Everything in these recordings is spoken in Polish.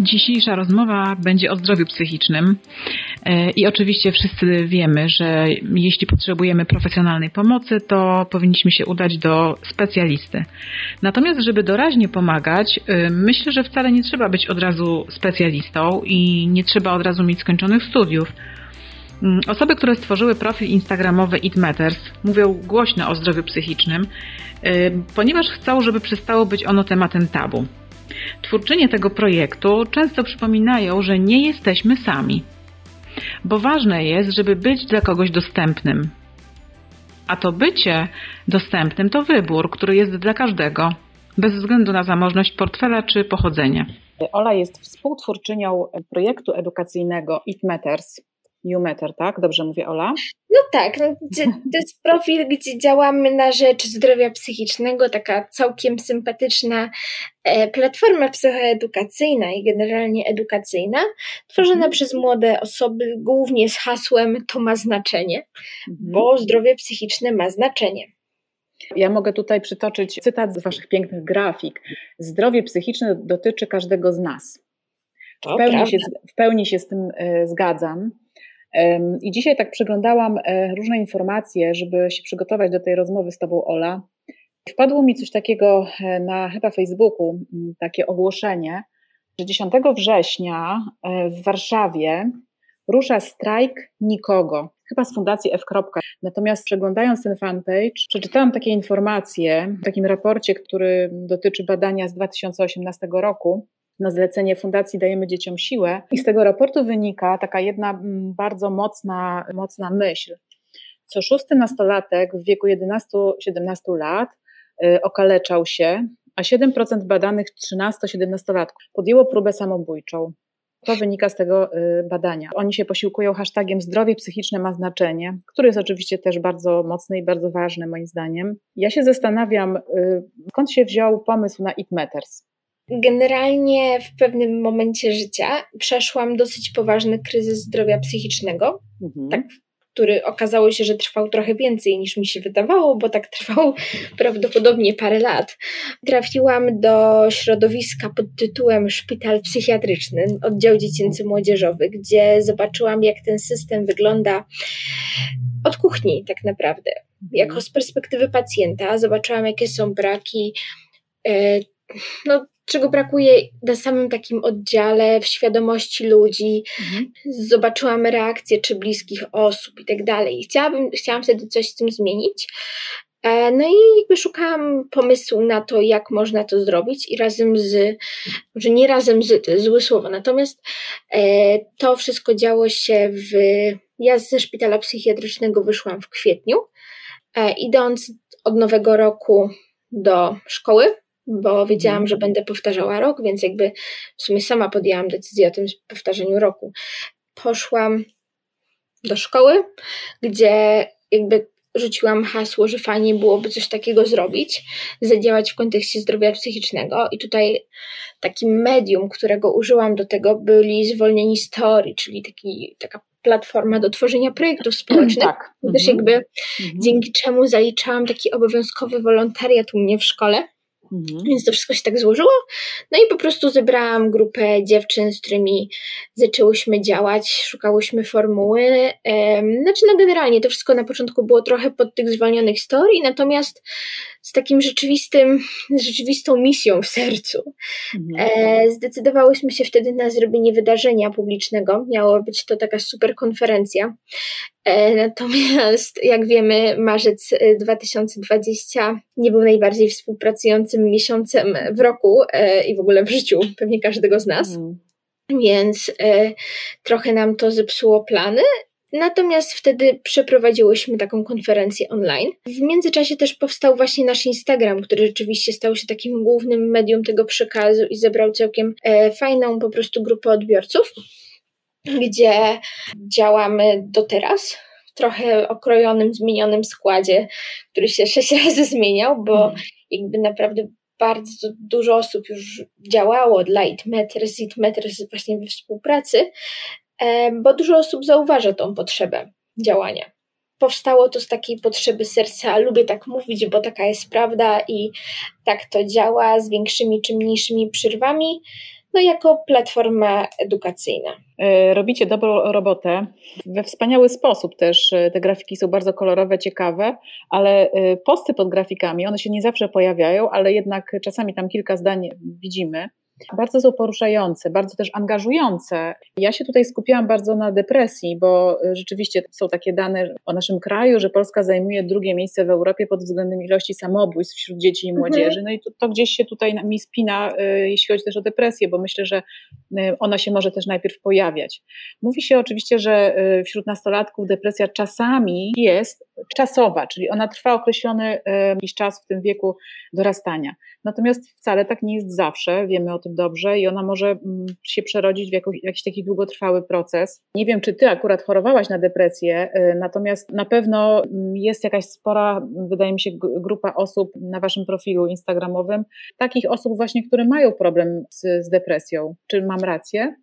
Dzisiejsza rozmowa będzie o zdrowiu psychicznym e, i oczywiście wszyscy wiemy, że jeśli potrzebujemy profesjonalnej pomocy, to powinniśmy się udać do specjalisty. Natomiast, żeby doraźnie pomagać, e, myślę, że wcale nie trzeba być od razu specjalistą i nie trzeba od razu mieć skończonych studiów. Mm, osoby, które stworzyły profil instagramowy It Matters, mówią głośno o zdrowiu psychicznym, e, ponieważ chcą, żeby przestało być ono tematem tabu. Twórczynie tego projektu często przypominają, że nie jesteśmy sami, bo ważne jest, żeby być dla kogoś dostępnym. A to bycie dostępnym to wybór, który jest dla każdego, bez względu na zamożność portfela czy pochodzenie. Ola jest współtwórczynią projektu edukacyjnego It Matters, Matter, tak? Dobrze mówię, Ola? No tak, no, to jest profil, gdzie działamy na rzecz zdrowia psychicznego, taka całkiem sympatyczna e, platforma psychoedukacyjna i generalnie edukacyjna, tworzona mhm. przez młode osoby, głównie z hasłem to ma znaczenie, mhm. bo zdrowie psychiczne ma znaczenie. Ja mogę tutaj przytoczyć cytat z Waszych pięknych grafik. Zdrowie psychiczne dotyczy każdego z nas. W pełni, się, w pełni się z tym e, zgadzam. I dzisiaj tak przeglądałam e, różne informacje, żeby się przygotować do tej rozmowy z Tobą, Ola. Wpadło mi coś takiego e, na chyba Facebooku, takie ogłoszenie, że 10 września e, w Warszawie rusza strajk nikogo, chyba z Fundacji F. Natomiast przeglądając ten fanpage, przeczytałam takie informacje w takim raporcie, który dotyczy badania z 2018 roku, na zlecenie Fundacji Dajemy Dzieciom Siłę. I z tego raportu wynika taka jedna mm, bardzo mocna, mocna myśl. Co szósty nastolatek w wieku 11-17 lat y, okaleczał się, a 7% badanych 13-17-latków podjęło próbę samobójczą. To wynika z tego y, badania. Oni się posiłkują hashtagiem zdrowie psychiczne ma znaczenie, który jest oczywiście też bardzo mocny i bardzo ważny moim zdaniem. Ja się zastanawiam, y, skąd się wziął pomysł na It Matters. Generalnie w pewnym momencie życia przeszłam dosyć poważny kryzys zdrowia psychicznego, mhm. tak, który okazało się, że trwał trochę więcej niż mi się wydawało, bo tak trwał prawdopodobnie parę lat. Trafiłam do środowiska pod tytułem Szpital Psychiatryczny, oddział dziecięcy-młodzieżowy, gdzie zobaczyłam, jak ten system wygląda od kuchni, tak naprawdę. Mhm. Jako z perspektywy pacjenta zobaczyłam, jakie są braki. E, no, czego brakuje na samym takim oddziale, w świadomości ludzi. Mhm. Zobaczyłam reakcje czy bliskich osób i tak dalej. Chciałabym, chciałam wtedy coś z tym zmienić. E, no i jakby szukałam pomysłu na to, jak można to zrobić i razem z, może nie razem z, to jest złe słowo, natomiast e, to wszystko działo się w, ja ze szpitala psychiatrycznego wyszłam w kwietniu, e, idąc od nowego roku do szkoły, bo wiedziałam, że będę powtarzała rok, więc jakby w sumie sama podjęłam decyzję o tym powtarzaniu roku. Poszłam do szkoły, gdzie jakby rzuciłam hasło, że fajnie byłoby coś takiego zrobić, zadziałać w kontekście zdrowia psychicznego i tutaj takim medium, którego użyłam do tego byli zwolnieni z teorii, czyli taki, taka platforma do tworzenia projektów społecznych. Tak. Też mhm. jakby mhm. dzięki czemu zaliczałam taki obowiązkowy wolontariat u mnie w szkole Mhm. Więc to wszystko się tak złożyło. No i po prostu zebrałam grupę dziewczyn, z którymi zaczęłyśmy działać, szukałyśmy formuły. Znaczy, no generalnie to wszystko na początku było trochę pod tych zwolnionych historii, natomiast z takim rzeczywistym, rzeczywistą misją w sercu. Mhm. E, zdecydowałyśmy się wtedy na zrobienie wydarzenia publicznego. Miała być to taka super konferencja. E, natomiast, jak wiemy, marzec 2020 e, nie był najbardziej współpracującym miesiącem w roku e, i w ogóle w życiu pewnie każdego z nas. Mhm. Więc trochę nam to zepsuło plany Natomiast wtedy przeprowadziłyśmy taką konferencję online. W międzyczasie też powstał właśnie nasz Instagram, który rzeczywiście stał się takim głównym medium tego przekazu i zebrał całkiem e, fajną po prostu grupę odbiorców, gdzie działamy do teraz. W trochę okrojonym, zmienionym składzie, który się sześć razy zmieniał, bo mhm. jakby naprawdę bardzo dużo osób już działało dla It Matters, It Matters właśnie we współpracy, bo dużo osób zauważa tą potrzebę działania. Powstało to z takiej potrzeby serca, lubię tak mówić, bo taka jest prawda i tak to działa z większymi czy mniejszymi przerwami. No jako platforma edukacyjna. E, robicie dobrą robotę. We wspaniały sposób też e, te grafiki są bardzo kolorowe, ciekawe, ale e, posty pod grafikami, one się nie zawsze pojawiają, ale jednak czasami tam kilka zdań widzimy bardzo są poruszające, bardzo też angażujące. Ja się tutaj skupiłam bardzo na depresji, bo rzeczywiście są takie dane o naszym kraju, że Polska zajmuje drugie miejsce w Europie pod względem ilości samobójstw wśród dzieci i młodzieży. Mhm. No i to, to gdzieś się tutaj mi spina, y, jeśli chodzi też o depresję, bo myślę, że y, ona się może też najpierw pojawiać. Mówi się oczywiście, że wśród nastolatków depresja czasami jest czasowa, czyli ona trwa określony jakiś czas w tym wieku dorastania. Natomiast wcale tak nie jest zawsze, wiemy o tym dobrze i ona może mm, się przerodzić w jakiś, taki długotrwały proces. Nie wiem, czy ty akurat chorowałaś na depresję, y, natomiast na pewno mm, jest jakaś spora, wydaje mi się, grupa osób na waszym profilu instagramowym, takich osób właśnie, które mają problem z, z depresją. Czy mam rację?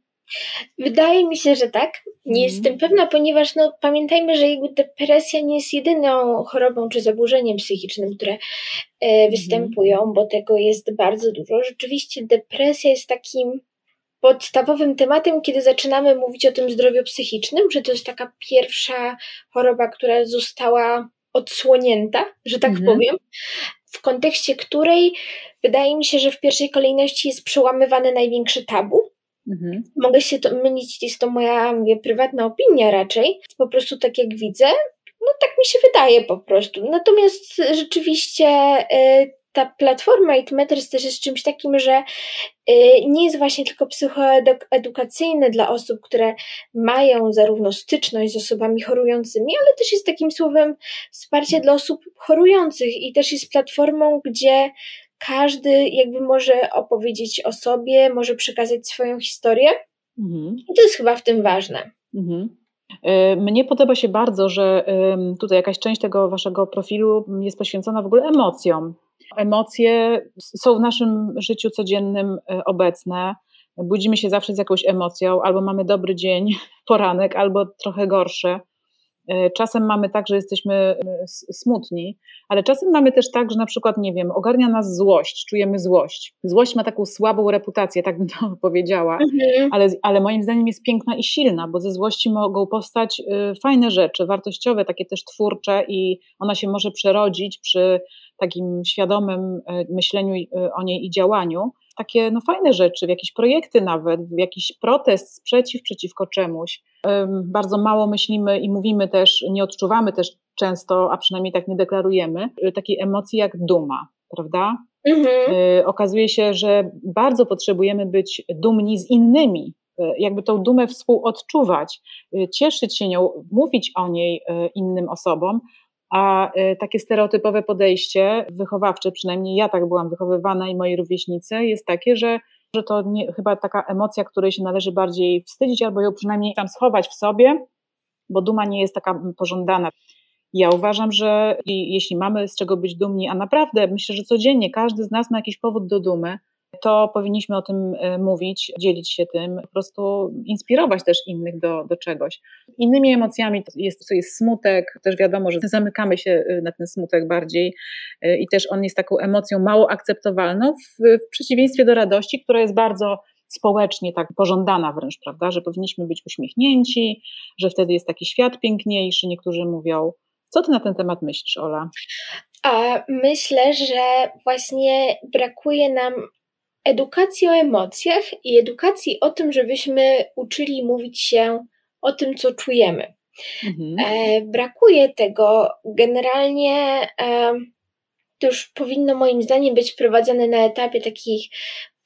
Wydaje mi się, że tak. Nie mm. jestem pewna, ponieważ no, pamiętajmy, że jakby depresja nie jest jedyną chorobą czy zaburzeniem psychicznym, które e, mhm. występują, bo tego jest bardzo dużo. Rzeczywiście depresja jest takim podstawowym tematem, kiedy zaczynamy mówić o tym zdrowiu psychicznym, że to jest taka pierwsza choroba, która została odsłonięta, że tak mm. powiem, w kontekście której wydaje mi się, że w pierwszej kolejności jest przełamywany największy tabu Mhm. Mogę się to mylić, jest to moja mówię, prywatna opinia raczej. Po prostu tak jak widzę, no tak mi się wydaje po prostu. Natomiast rzeczywiście y, ta platforma It Matters też jest czymś takim, że y, nie jest właśnie tylko psychoedukacyjne dla osób, które mają zarówno styczność z osobami chorującymi, ale też jest takim słowem wsparcia dla osób chorujących i też jest platformą, gdzie każdy jakby może opowiedzieć o sobie, może przekazać swoją historię. Mhm. I to jest chyba w tym ważne. Mhm. E, mnie podoba się bardzo, że tutaj jakaś część tego waszego profilu jest poświęcona w ogóle emocjom. Emocje są w naszym życiu codziennym e, obecne. Budzimy się zawsze z jakąś emocją, albo mamy dobry dzień, poranek, albo trochę gorsze. E, czasem mamy tak, że jesteśmy e, smutni, ale czasem mamy też tak, że na przykład, nie wiem, ogarnia nas złość, czujemy złość. Złość ma taką słabą reputację, tak bym to powiedziała, mhm. ale, ale moim zdaniem jest piękna i silna, bo ze złości mogą powstać e, fajne rzeczy, wartościowe, takie też twórcze i ona się może przerodzić przy takim świadomym myśleniu o niej i działaniu takie no, fajne rzeczy, w jakieś projekty nawet, w jakiś protest, sprzeciw przeciwko czemuś. Bardzo mało myślimy i mówimy też, nie odczuwamy też często, a przynajmniej tak nie deklarujemy, y, takiej emocji jak duma, prawda? Mhm. Y, okazuje się, że bardzo potrzebujemy być dumni z innymi, y, jakby tą dumę współodczuwać, cieszyć się nią, mówić o niej innym osobom, a y, takie stereotypowe podejście wychowawcze, przynajmniej ja tak byłam wychowywana i moi rówieśnicy, jest takie, że, że to nie, chyba taka emocja, której się należy bardziej wstydzić albo ją przynajmniej tam schować w sobie, bo duma nie jest taka pożądana. Ja uważam, że jeśli mamy z czego być dumni, a naprawdę myślę, że codziennie każdy z nas ma jakiś powód do dumy, to powinniśmy o tym e, mówić, dzielić się tym, po prostu inspirować też innych do, do czegoś. Innymi emocjami jest, jest smutek, też wiadomo, że zamykamy się e, na ten smutek bardziej e, i też on jest taką emocją mało akceptowalną w, w przeciwieństwie do radości, która jest bardzo społecznie tak pożądana wręcz, prawda, że powinniśmy być uśmiechnięci, że wtedy jest taki świat piękniejszy, niektórzy mówią. Co ty na ten temat myślisz, Ola? A myślę, że właśnie brakuje nam edukacji o emocjach i edukacji o tym, żebyśmy uczyli mówić się o tym, co czujemy. Mhm. E, brakuje tego. Generalnie e, to już powinno moim zdaniem być prowadzone na etapie takich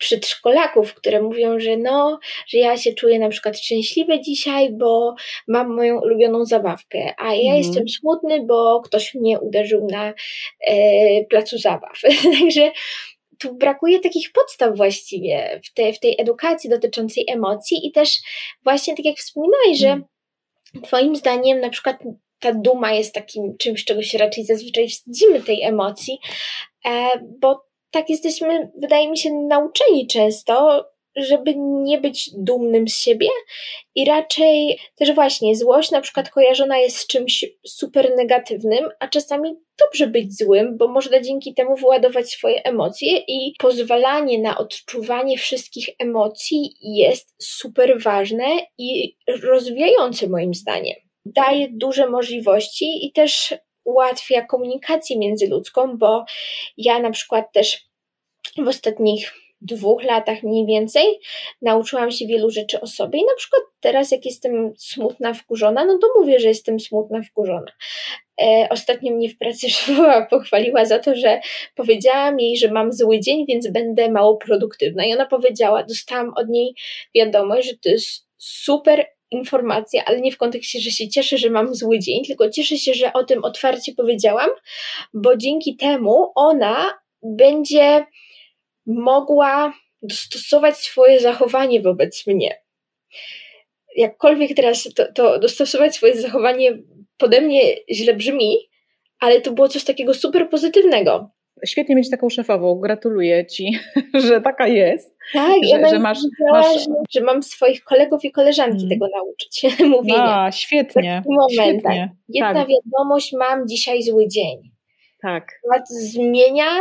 przedszkolaków, które mówią, że no, że ja się czuję na przykład szczęśliwy dzisiaj, bo mam moją ulubioną zabawkę, a ja mhm. jestem smutny, bo ktoś mnie uderzył na e, placu zabaw. Także tu brakuje takich podstaw właściwie w, te, w tej edukacji dotyczącej emocji i też właśnie tak jak wspominałeś, że mm. Twoim zdaniem na przykład ta duma jest takim czymś, czego się raczej zazwyczaj wstydzimy tej emocji, e, bo tak jesteśmy, wydaje mi się, nauczeni często, żeby nie być dumnym z siebie i raczej też właśnie złość na przykład kojarzona jest z czymś super negatywnym, a czasami dobrze być złym, bo można dzięki temu wyładować swoje emocje i pozwalanie na odczuwanie wszystkich emocji jest super ważne i rozwijające moim zdaniem. Daje duże możliwości i też ułatwia komunikację międzyludzką, bo ja na przykład też w ostatnich dwóch latach mniej więcej nauczyłam się wielu rzeczy o sobie i na przykład teraz jak jestem smutna, wkurzona, no to mówię, że jestem smutna, wkurzona. E, ostatnio mnie w pracy szefowa pochwaliła za to, że powiedziałam jej, że mam zły dzień, więc będę mało produktywna i ona powiedziała, dostałam od niej wiadomość, że to jest super informacja, ale nie w kontekście, że się cieszę, że mam zły dzień, tylko cieszę się, że o tym otwarcie powiedziałam, bo dzięki temu ona będzie mogła dostosować swoje zachowanie wobec mnie. Jakkolwiek teraz to, to dostosować swoje zachowanie pode mnie źle brzmi, ale to było coś takiego super pozytywnego. Świetnie mieć taką szefową. Gratuluję ci, że taka jest. Tak, że, ja że masz, masz... Że, mam swoich kolegów i koleżanki hmm. tego nauczyć mówienia. A, świetnie. W świetnie. Jedna tak. wiadomość, mam dzisiaj zły dzień. Tak. Zmienia,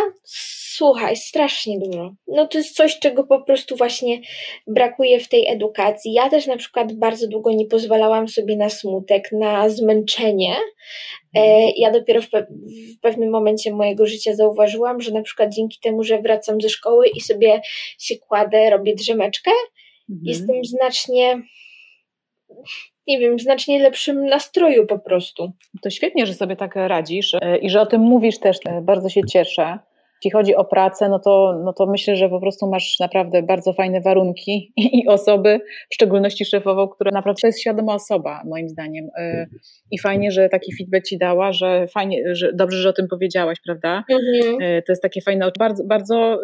słuchaj, strasznie dużo. No to jest coś, czego po prostu właśnie brakuje w tej edukacji. Ja też na przykład bardzo długo nie pozwalałam sobie na smutek, na zmęczenie. E, ja dopiero w, pe w pewnym momencie mojego życia zauważyłam, że na przykład dzięki temu, że wracam ze szkoły i sobie się kładę, robię drzemeczkę, mhm. jestem znacznie nie wiem, znacznie lepszym nastroju po prostu. To świetnie, że sobie tak radzisz e, i że o tym mówisz też. E, bardzo się cieszę. Jeśli chodzi o pracę, no to, no to myślę, że po prostu masz naprawdę bardzo fajne warunki i, osoby, w szczególności szefową, która naprawdę to jest świadoma osoba, moim zdaniem. E, I fajnie, że taki feedback ci dała, że fajnie, że dobrze, że o tym powiedziałaś, prawda? Mhm. To jest takie fajne, bardzo, bardzo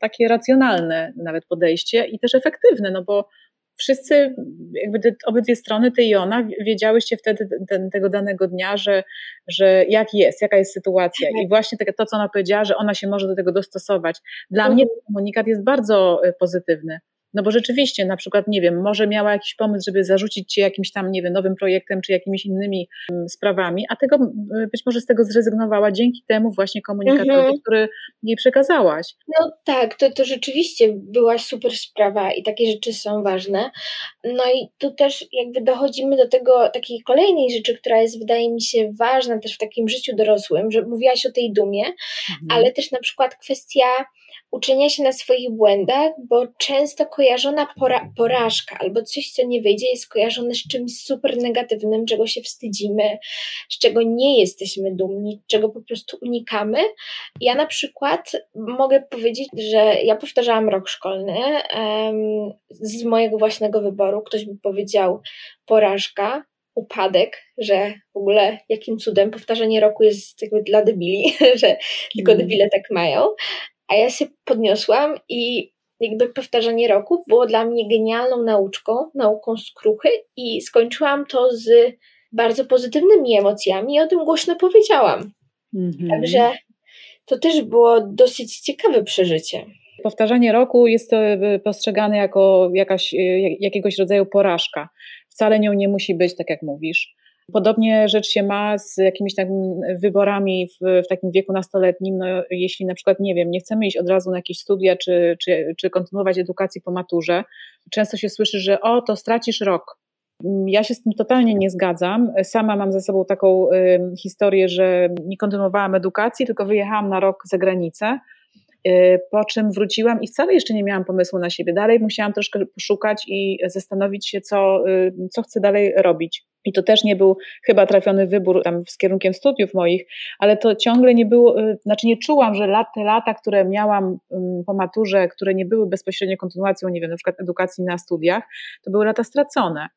takie racjonalne nawet podejście i też efektywne, no bo wszyscy, jakby te, obydwie strony, ty i ona, wiedziałyście wtedy ten, tego danego dnia, że, że jak jest, jaka jest sytuacja. I właśnie to, co ona powiedziała, że ona się może do tego dostosować. Dla mhm. mnie ten komunikat jest bardzo y, pozytywny. No bo rzeczywiście, na przykład, nie wiem, może miała jakiś pomysł, żeby zarzucić cię jakimś tam, nie wiem, nowym projektem czy jakimiś innymi um, sprawami, a tego być może z tego zrezygnowała dzięki temu właśnie komunikatowi, mhm. który jej przekazałaś. No tak, to, to rzeczywiście była super sprawa i takie rzeczy są ważne. No i tu też jakby dochodzimy do tego takiej kolejnej rzeczy, która jest, wydaje mi się, ważna też w takim życiu dorosłym, że mówiłaś o tej dumie, mhm. ale też na przykład kwestia uczenia się na swoich błędach, bo często kojarzona pora porażka albo coś, co nie wyjdzie, jest kojarzone z czymś super negatywnym, czego się wstydzimy, z czego nie jesteśmy dumni, czego po prostu unikamy. Ja na przykład mogę powiedzieć, że ja powtarzałam rok szkolny um, z mojego własnego wyboru. Ktoś by powiedział porażka, upadek, że w ogóle jakim cudem powtarzanie roku jest jakby dla debili, że tylko mm. debile tak mają. A ja się podniosłam i jakby powtarzanie roku było dla mnie genialną nauczką, nauką skruchy i skończyłam to z bardzo pozytywnymi emocjami i o tym głośno powiedziałam. Mhm. Także to też było dosyć ciekawe przeżycie. Powtarzanie roku jest e, postrzegane jako jakaś, e, jakiegoś rodzaju porażka. Wcale nią nie musi być, tak jak mówisz. Podobnie rzecz się ma z jakimiś tam wyborami w, w, takim wieku nastoletnim. No, jeśli na przykład, nie wiem, nie chcemy iść od razu na jakieś studia, czy, czy, czy kontynuować edukację po maturze, często się słyszy, że o, to stracisz rok. Ja się z tym totalnie nie zgadzam. Sama mam za sobą taką y, historię, że nie kontynuowałam edukacji, tylko wyjechałam na rok za granicę po czym wróciłam i wcale jeszcze nie miałam pomysłu na siebie. Dalej musiałam troszkę poszukać i zastanowić się, co, y, co chcę dalej robić. I to też nie był chyba trafiony wybór tam z kierunkiem studiów moich, ale to ciągle nie było, y, znaczy nie czułam, że lat, te lata, które miałam po maturze, które nie były bezpośrednio kontynuacją, nie wiem, na przykład edukacji na studiach, to były lata stracone.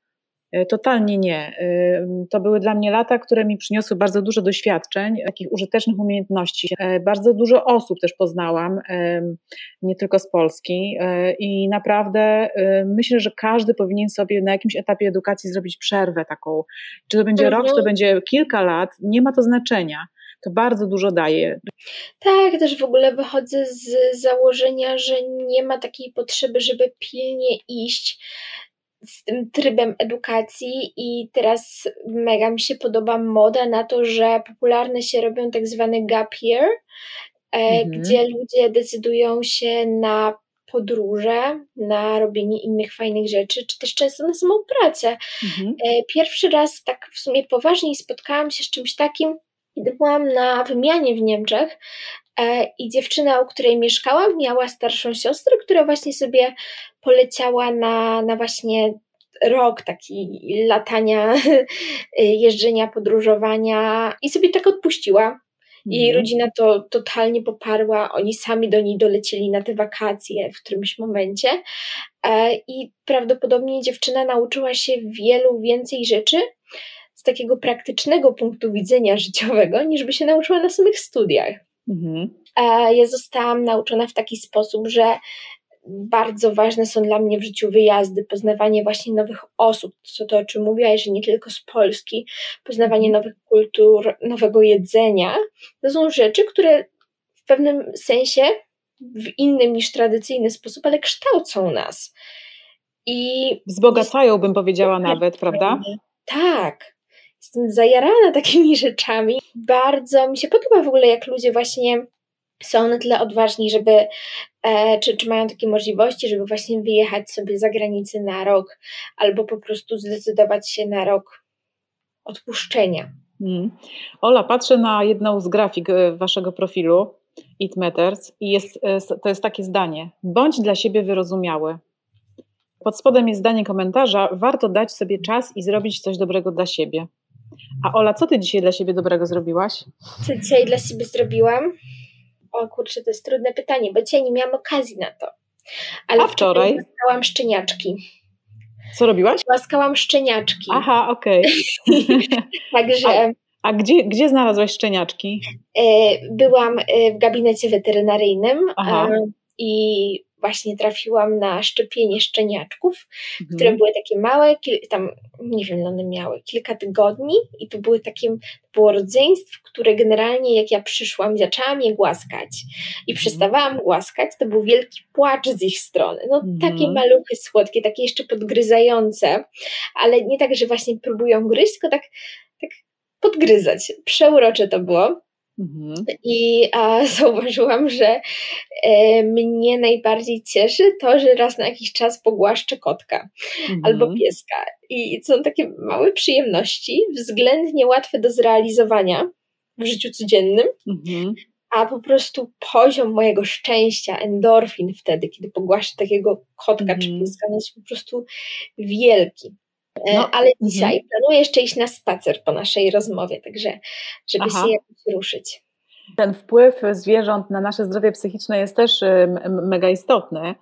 E, totalnie nie. E, to były dla mnie lata, które mi przyniosły bardzo dużo doświadczeń, takich użytecznych umiejętności. E, bardzo dużo osób też poznałam, nie tylko z Polski. I naprawdę myślę, że każdy powinien sobie na jakimś etapie edukacji zrobić przerwę taką. Czy to będzie mhm. rok, czy to będzie kilka lat, nie ma to znaczenia. to bardzo dużo daje. Tak, też w ogóle wychodzę z założenia, że nie ma takiej potrzeby, żeby pilnie iść z tym trybem edukacji i teraz mega mi się podoba moda na to, że popularne się robią tak zwane gap year, e, mhm. gdzie ludzie decydują się na podróże, na robienie innych fajnych rzeczy, czy też często na samą pracę. Mhm. E, pierwszy raz tak w sumie poważniej spotkałam się z czymś takim, kiedy byłam na wymianie w Niemczech i dziewczyna, u której mieszkałam, miała starszą siostrę, która właśnie sobie poleciała na, na właśnie rok taki latania, jeżdżenia, podróżowania i sobie tak odpuściła. I mhm. rodzina to totalnie poparła. Oni sami do niej dolecieli na te wakacje w którymś momencie. E, I prawdopodobnie dziewczyna nauczyła się wielu więcej rzeczy z takiego praktycznego punktu widzenia życiowego, niż by się nauczyła na samych studiach. Mhm. Ja zostałam nauczona w taki sposób, że bardzo ważne są dla mnie w życiu wyjazdy, poznawanie właśnie nowych osób, co to o czym mówiłaś, że nie tylko z Polski, poznawanie mhm. nowych kultur, nowego jedzenia. To są rzeczy, które w pewnym sensie, w innym niż tradycyjny sposób, ale kształcą nas. I wzbogacają, bym powiedziała nawet, prawda? Tak. Jestem zajarana takimi rzeczami. Bardzo mi się podoba w ogóle, jak ludzie właśnie są na tyle odważni, żeby, e, czy, czy mają takie możliwości, żeby właśnie wyjechać sobie za granicę na rok, albo po prostu zdecydować się na rok odpuszczenia. Hmm. Ola, patrzę na jedną z grafik e, waszego profilu It Matters i jest, e, to jest takie zdanie. Bądź dla siebie wyrozumiały. Pod spodem jest zdanie komentarza. Warto dać sobie czas i zrobić coś dobrego dla siebie. A Ola, co ty dzisiaj dla siebie dobrego zrobiłaś? Co dzisiaj dla siebie zrobiłam? O kurczę, to jest trudne pytanie, bo dzisiaj nie miałam okazji na to. Ale A wczoraj? Łaskałam szczeniaczki. Co robiłaś? Łaskałam szczeniaczki. Aha, okej. Okay. Także... A, a, gdzie, gdzie znalazłaś szczeniaczki? E, byłam e, w gabinecie weterynaryjnym Aha. i właśnie trafiłam na szczepienie szczeniaczków, mhm. które były takie małe, tam nie wiem, one miały kilka tygodni i to były takie, było rodzeństwo, które generalnie jak ja przyszłam, zaczęłam je głaskać i mhm. przestawałam głaskać, to był wielki płacz z ich strony. No mhm. takie maluchy słodkie, takie jeszcze podgryzające, ale nie tak, że właśnie próbują gryźć, tylko tak, tak podgryzać. Przeurocze to było. Mhm. I a, zauważyłam, że e, mnie najbardziej cieszy to, że raz na jakiś czas pogłaszczę kotka mhm. albo pieska. I są takie małe przyjemności, względnie łatwe do zrealizowania w życiu codziennym. Mhm. A po prostu poziom mojego szczęścia, endorfin wtedy, kiedy pogłaszczę takiego kotka czy mhm. pieska, jest po prostu wielki. E, no, ale mhm. dzisiaj planuję jeszcze iść na spacer po naszej rozmowie, także żeby Aha. się jakoś ruszyć. Ten wpływ zwierząt na nasze zdrowie psychiczne jest też y, mega istotny.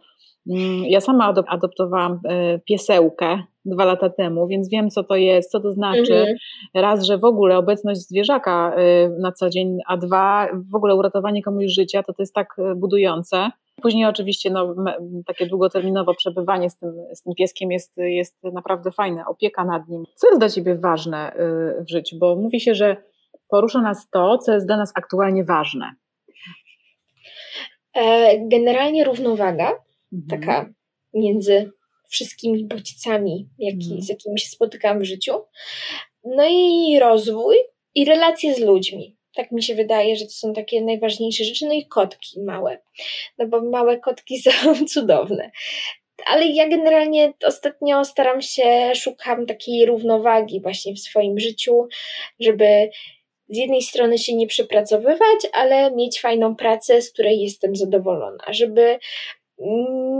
Mm, ja sama adoptowałam y, piesełkę dwa lata temu, więc wiem, co to jest, co to znaczy. Mhm. Raz, że w ogóle obecność zwierzaka y, na co dzień, a dwa, w ogóle uratowanie komuś życia, to to jest tak budujące. Później oczywiście no, takie długoterminowe przebywanie z tym, z tym pieskiem jest, jest naprawdę fajne, opieka nad nim. Co jest dla Ciebie ważne y, w życiu? Bo mówi się, że porusza nas to, co jest dla nas aktualnie ważne. E, generalnie równowaga, mhm. taka między wszystkimi bodźcami, jaki, mhm. z jakimi się spotykam w życiu. No i rozwój i relacje z ludźmi. Tak mi się wydaje, że to są takie najważniejsze rzeczy. No i kotki małe, no bo małe kotki są cudowne. Ale ja generalnie ostatnio staram się, szukam takiej równowagi właśnie w swoim życiu, żeby z jednej strony się nie przepracowywać, ale mieć fajną pracę, z której jestem zadowolona, żeby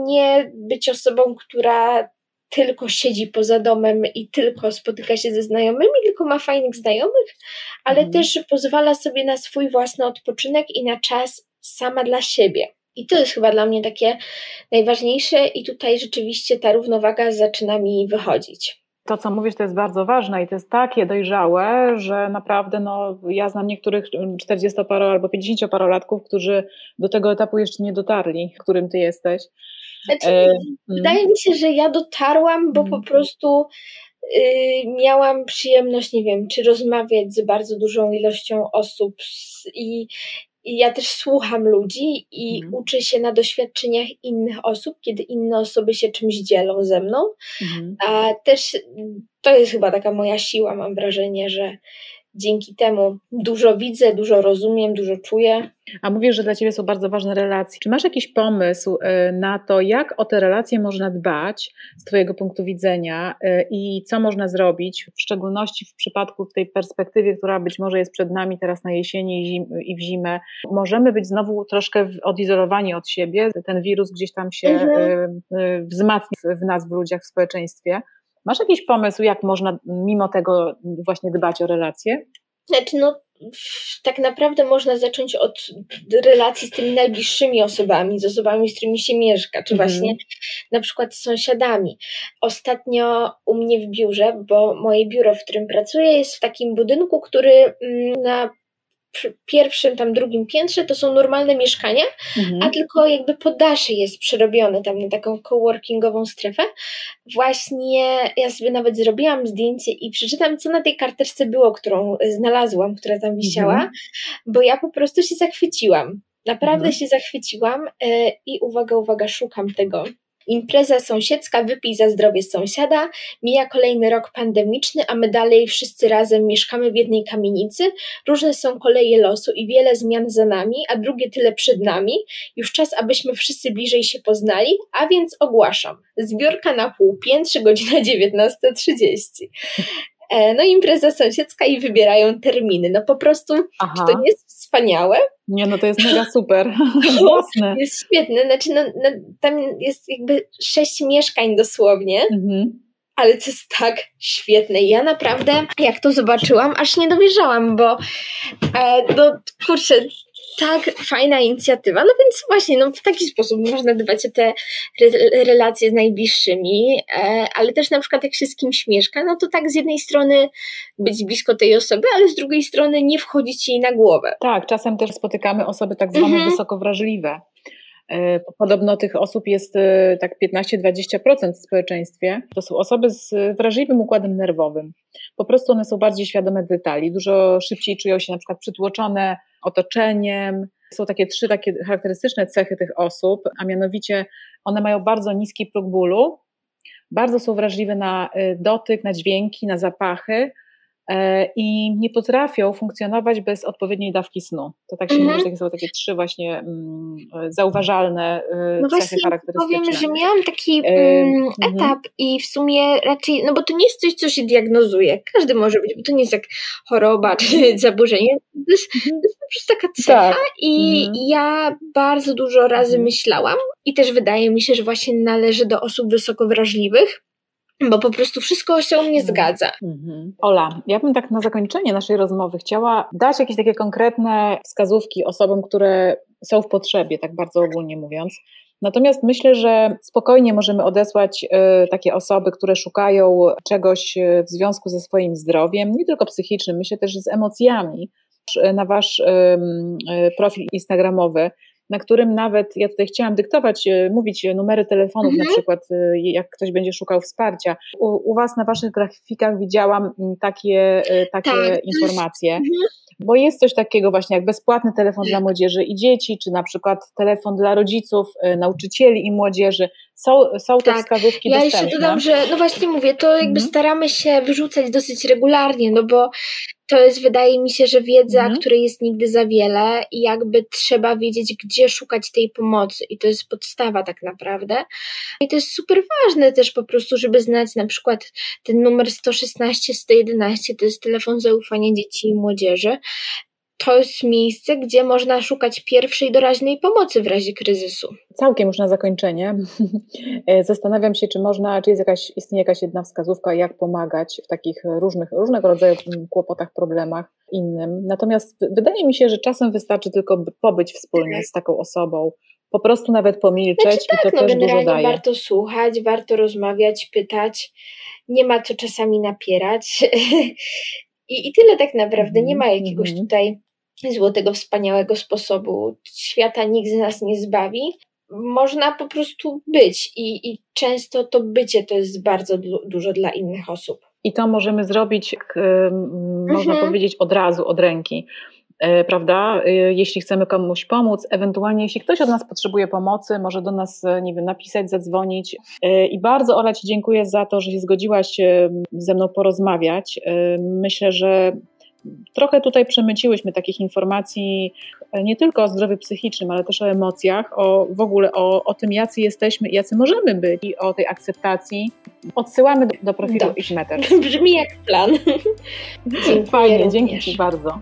nie być osobą, która tylko siedzi poza domem i tylko spotyka się ze znajomymi, tylko ma fajnych znajomych, ale mhm. też pozwala sobie na swój własny odpoczynek i na czas sama dla siebie. I to jest chyba dla mnie takie najważniejsze, i tutaj rzeczywiście ta równowaga zaczyna mi wychodzić. To, co mówisz, to jest bardzo ważne i to jest takie dojrzałe, że naprawdę no, ja znam niektórych 40-paro albo 50-parolatków, którzy do tego etapu jeszcze nie dotarli, w którym ty jesteś. Znaczy, e, wydaje mi się, że ja dotarłam, bo po mhm. prostu miałam przyjemność, nie wiem, czy rozmawiać z bardzo dużą ilością osób i, i ja też słucham ludzi i mhm. uczę się na doświadczeniach innych osób, kiedy inne osoby się czymś dzielą ze mną. Mhm. A też to jest chyba taka moja siła, mam wrażenie, że dzięki temu dużo widzę, dużo rozumiem, dużo czuję. A mówisz, że dla Ciebie są bardzo ważne relacje. Czy masz jakiś pomysł e, na to, jak o te relacje można dbać z Twojego punktu widzenia e, i co można zrobić, w szczególności w przypadku w tej perspektywie, która być może jest przed nami teraz na jesieni i w zimę? Możemy być znowu troszkę odizolowani od siebie, ten wirus gdzieś tam się mhm. E, wzmacnia w nas, w ludziach, w społeczeństwie. Masz jakiś pomysł, jak można mimo tego właśnie dbać o relacje? Znaczy, no, tak naprawdę można zacząć od relacji z tymi najbliższymi osobami, z osobami, z którymi się mieszka, czy mhm. właśnie na przykład z sąsiadami. Ostatnio u mnie w biurze, bo moje biuro, w którym pracuję, jest w takim budynku, który mm, na pierwszym, tam drugim piętrze to są normalne mieszkania, mhm. a tylko jakby podasze jest przerobione tam na taką coworkingową strefę. Właśnie ja sobie nawet zrobiłam zdjęcie i przeczytam, co na tej karteczce było, którą znalazłam, która tam wisiała, mhm. bo ja po prostu się zachwyciłam. Naprawdę mhm. się zachwyciłam e, i uwaga, uwaga, szukam tego Impreza sąsiedzka, wypij za zdrowie sąsiada. Mija kolejny rok pandemiczny, a my dalej wszyscy razem mieszkamy w jednej kamienicy. Różne są koleje losu i wiele zmian za nami, a drugie tyle przed nami. Już czas, abyśmy wszyscy bliżej się poznali, a więc ogłaszam. Zbiórka na półpiętrze, godzina 19.30. E, no impreza sąsiedzka i wybierają terminy. No po prostu, Aha. czy to nie jest wspaniałe? Nie, no to jest mega super. Jasne. Jest świetne. Znaczy, no, no, tam jest jakby sześć mieszkań dosłownie. Mhm ale to jest tak świetne. Ja naprawdę, jak to zobaczyłam, aż nie dowierzałam, bo e, no kurczę, tak fajna inicjatywa. No więc właśnie, no w taki sposób można dbać o te re relacje z najbliższymi, e, ale też na przykład jak się z kimś mieszka, no to tak z jednej strony być blisko tej osoby, ale z drugiej strony nie wchodzić jej na głowę. Tak, czasem też spotykamy osoby tak zwane mhm. wysoko wrażliwe. E, podobno tych osób jest e, tak 15-20% w społeczeństwie. To są osoby z wrażliwym układem nerwowym. Po prostu one są bardziej świadome detali, dużo szybciej czują się na przykład przytłoczone otoczeniem. Są takie trzy takie charakterystyczne cechy tych osób, a mianowicie one mają bardzo niski próg bólu, bardzo są wrażliwe na y, dotyk, na dźwięki, na zapachy, E, i nie potrafią funkcjonować bez odpowiedniej dawki snu. To tak się mhm. mówi, że są takie trzy właśnie mm, zauważalne e, no cechy charakterystyczne. Powiem, że miałam taki e, mm, mhm. etap i w sumie raczej, no bo to nie jest coś, co się diagnozuje. Każdy może być, bo to nie jest jak choroba czy zaburzenie. To jest, mhm. to jest po prostu taka cecha tak. i mhm. ja bardzo dużo razy mhm. myślałam i też wydaje mi się, że właśnie należy do osób wysoko wrażliwych, bo po prostu wszystko się u mnie mhm. zgadza. Mhm. Ola, ja bym tak na zakończenie naszej rozmowy chciała dać jakieś takie konkretne wskazówki osobom, które są w potrzebie, tak bardzo ogólnie mówiąc. Natomiast myślę, że spokojnie możemy odesłać y, takie osoby, które szukają czegoś y, w związku ze swoim zdrowiem, nie tylko psychicznym, myślę też z emocjami, na wasz y, profil instagramowy na którym nawet, ja tutaj chciałam dyktować, e, mówić numery telefonów mhm. na przykład, e, jak ktoś będzie szukał wsparcia. U, u Was na Waszych grafikach widziałam takie, e, takie tak, informacje. Mhm. Bo jest coś takiego właśnie jak bezpłatny telefon dla młodzieży i dzieci, czy na przykład telefon dla rodziców, nauczycieli i młodzieży. Są, są te tak. wskazówki ja dostępne. Ja jeszcze dodam, że no właśnie mówię, to jakby mhm. staramy się wyrzucać dosyć regularnie, no bo to jest, wydaje mi się, że wiedza, mhm. której jest nigdy za wiele i jakby trzeba wiedzieć, gdzie szukać tej pomocy i to jest podstawa tak naprawdę. I to jest super ważne też po prostu, żeby znać na przykład ten numer 116, 111, to jest telefon zaufania dzieci i młodzieży to jest miejsce, gdzie można szukać pierwszej doraźnej pomocy w razie kryzysu. Całkiem już na zakończenie. Zastanawiam się, czy można, czy jest jakaś, istnieje jakaś jedna wskazówka, jak pomagać w takich różnych, różnego rodzaju kłopotach, problemach innym. Natomiast wydaje mi się, że czasem wystarczy tylko pobyć wspólnie z taką osobą, po prostu nawet pomilczeć znaczy, tak, i to no, też dużo daje. warto słuchać, warto rozmawiać, pytać. Nie ma co czasami napierać. I, I tyle tak naprawdę. Nie ma jakiegoś mhm. tutaj złotego, wspaniałego sposobu. Świata nikt z nas nie zbawi. Można po prostu być i, i często to bycie to jest bardzo dużo dla innych osób. i to możemy zrobić, można mhm. powiedzieć, od razu, od ręki. E, prawda? E, jeśli chcemy komuś pomóc, ewentualnie jeśli ktoś od nas potrzebuje pomocy, może do nas, e, nie wiem, napisać, zadzwonić. I bardzo Ola Ci dziękuję za to, że się zgodziłaś ze mną porozmawiać. Myślę, że trochę tutaj przemyciłyśmy takich informacji nie tylko o zdrowiu psychicznym, ale też o emocjach, o w ogóle o, o tym, jacy jesteśmy i jacy możemy być i o tej akceptacji. Odsyłamy do, do profilu X Brzmi jak plan. Fajnie, dzięki Ci bardzo.